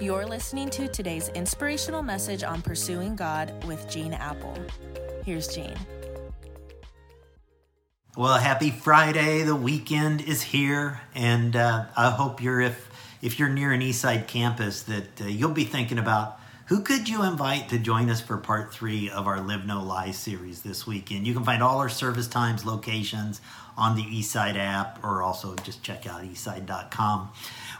You're listening to today's inspirational message on pursuing God with Gene Appel. Here's Gene. Well, happy Friday. The weekend is here, and uh, I hope you're if if you're near an Eastside campus that uh, you'll be thinking about who could you invite to join us for part three of our Live No Lies series this weekend. You can find all our service times, locations on the Eastside app, or also just check out eastside.com.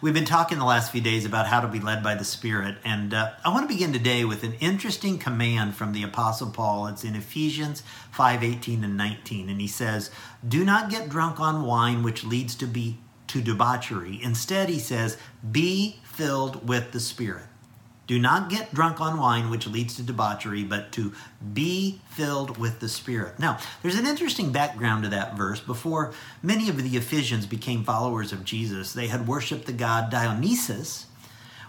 We've been talking the last few days about how to be led by the Spirit, and uh, I want to begin today with an interesting command from the Apostle Paul. It's in Ephesians 5 18 and 19, and he says, Do not get drunk on wine, which leads to be to debauchery. Instead, he says, Be filled with the Spirit. Do not get drunk on wine, which leads to debauchery, but to be filled with the Spirit. Now, there's an interesting background to that verse. Before many of the Ephesians became followers of Jesus, they had worshiped the god Dionysus,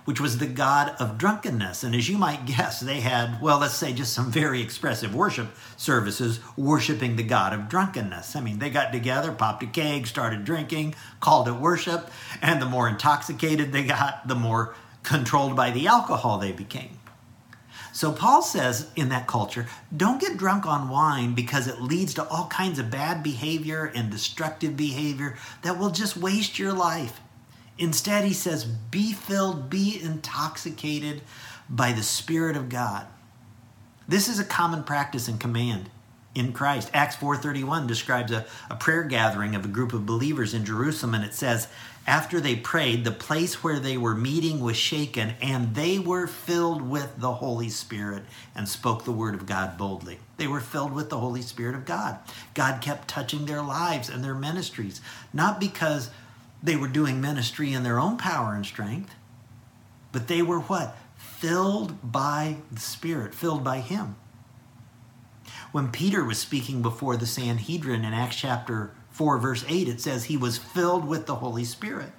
which was the god of drunkenness. And as you might guess, they had, well, let's say just some very expressive worship services worshiping the god of drunkenness. I mean, they got together, popped a keg, started drinking, called it worship, and the more intoxicated they got, the more controlled by the alcohol they became. So Paul says in that culture, don't get drunk on wine because it leads to all kinds of bad behavior and destructive behavior that will just waste your life. Instead, he says, be filled, be intoxicated by the Spirit of God. This is a common practice and command in Christ. Acts 4:31 describes a, a prayer gathering of a group of believers in Jerusalem, and it says, after they prayed, the place where they were meeting was shaken, and they were filled with the Holy Spirit and spoke the word of God boldly. They were filled with the Holy Spirit of God. God kept touching their lives and their ministries, not because they were doing ministry in their own power and strength, but they were what? Filled by the Spirit, filled by Him. When Peter was speaking before the Sanhedrin in Acts chapter 4, verse 8, it says he was filled with the Holy Spirit.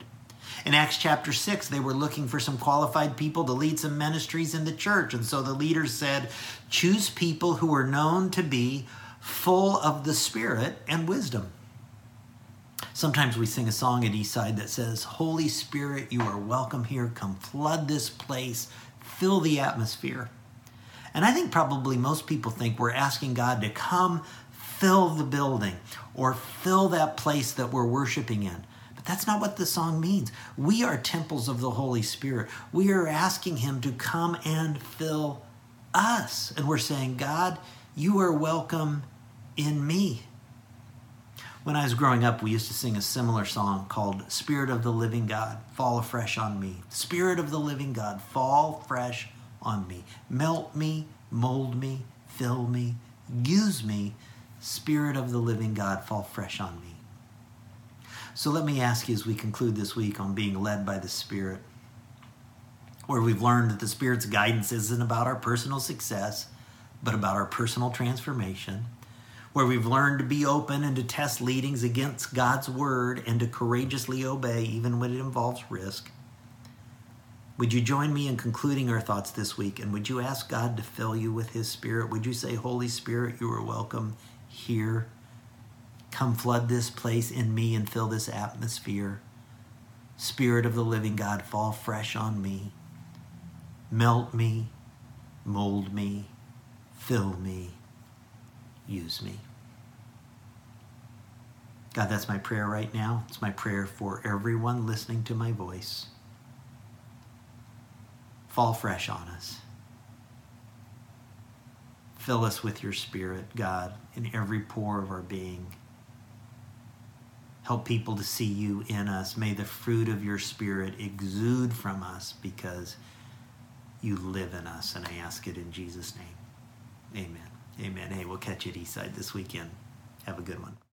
In Acts chapter 6, they were looking for some qualified people to lead some ministries in the church. And so the leaders said, choose people who are known to be full of the Spirit and wisdom. Sometimes we sing a song at Eastside that says, Holy Spirit, you are welcome here. Come flood this place, fill the atmosphere. And I think probably most people think we're asking God to come fill the building or fill that place that we're worshiping in. But that's not what the song means. We are temples of the Holy Spirit. We are asking Him to come and fill us. And we're saying, God, you are welcome in me. When I was growing up, we used to sing a similar song called Spirit of the Living God, Fall Afresh on Me. Spirit of the Living God, fall fresh on me. Melt me, mold me, fill me, use me Spirit of the living God, fall fresh on me. So let me ask you as we conclude this week on being led by the Spirit, where we've learned that the Spirit's guidance isn't about our personal success, but about our personal transformation, where we've learned to be open and to test leadings against God's word and to courageously obey even when it involves risk. Would you join me in concluding our thoughts this week? And would you ask God to fill you with His Spirit? Would you say, Holy Spirit, you are welcome here. Come flood this place in me and fill this atmosphere. Spirit of the living God, fall fresh on me. Melt me, mold me, fill me, use me. God, that's my prayer right now. It's my prayer for everyone listening to my voice. Fall fresh on us. Fill us with your Spirit, God, in every pore of our being. Help people to see you in us. May the fruit of your Spirit exude from us because you live in us. And I ask it in Jesus' name. Amen. Amen. Hey, we'll catch you at Eastside this weekend. Have a good one.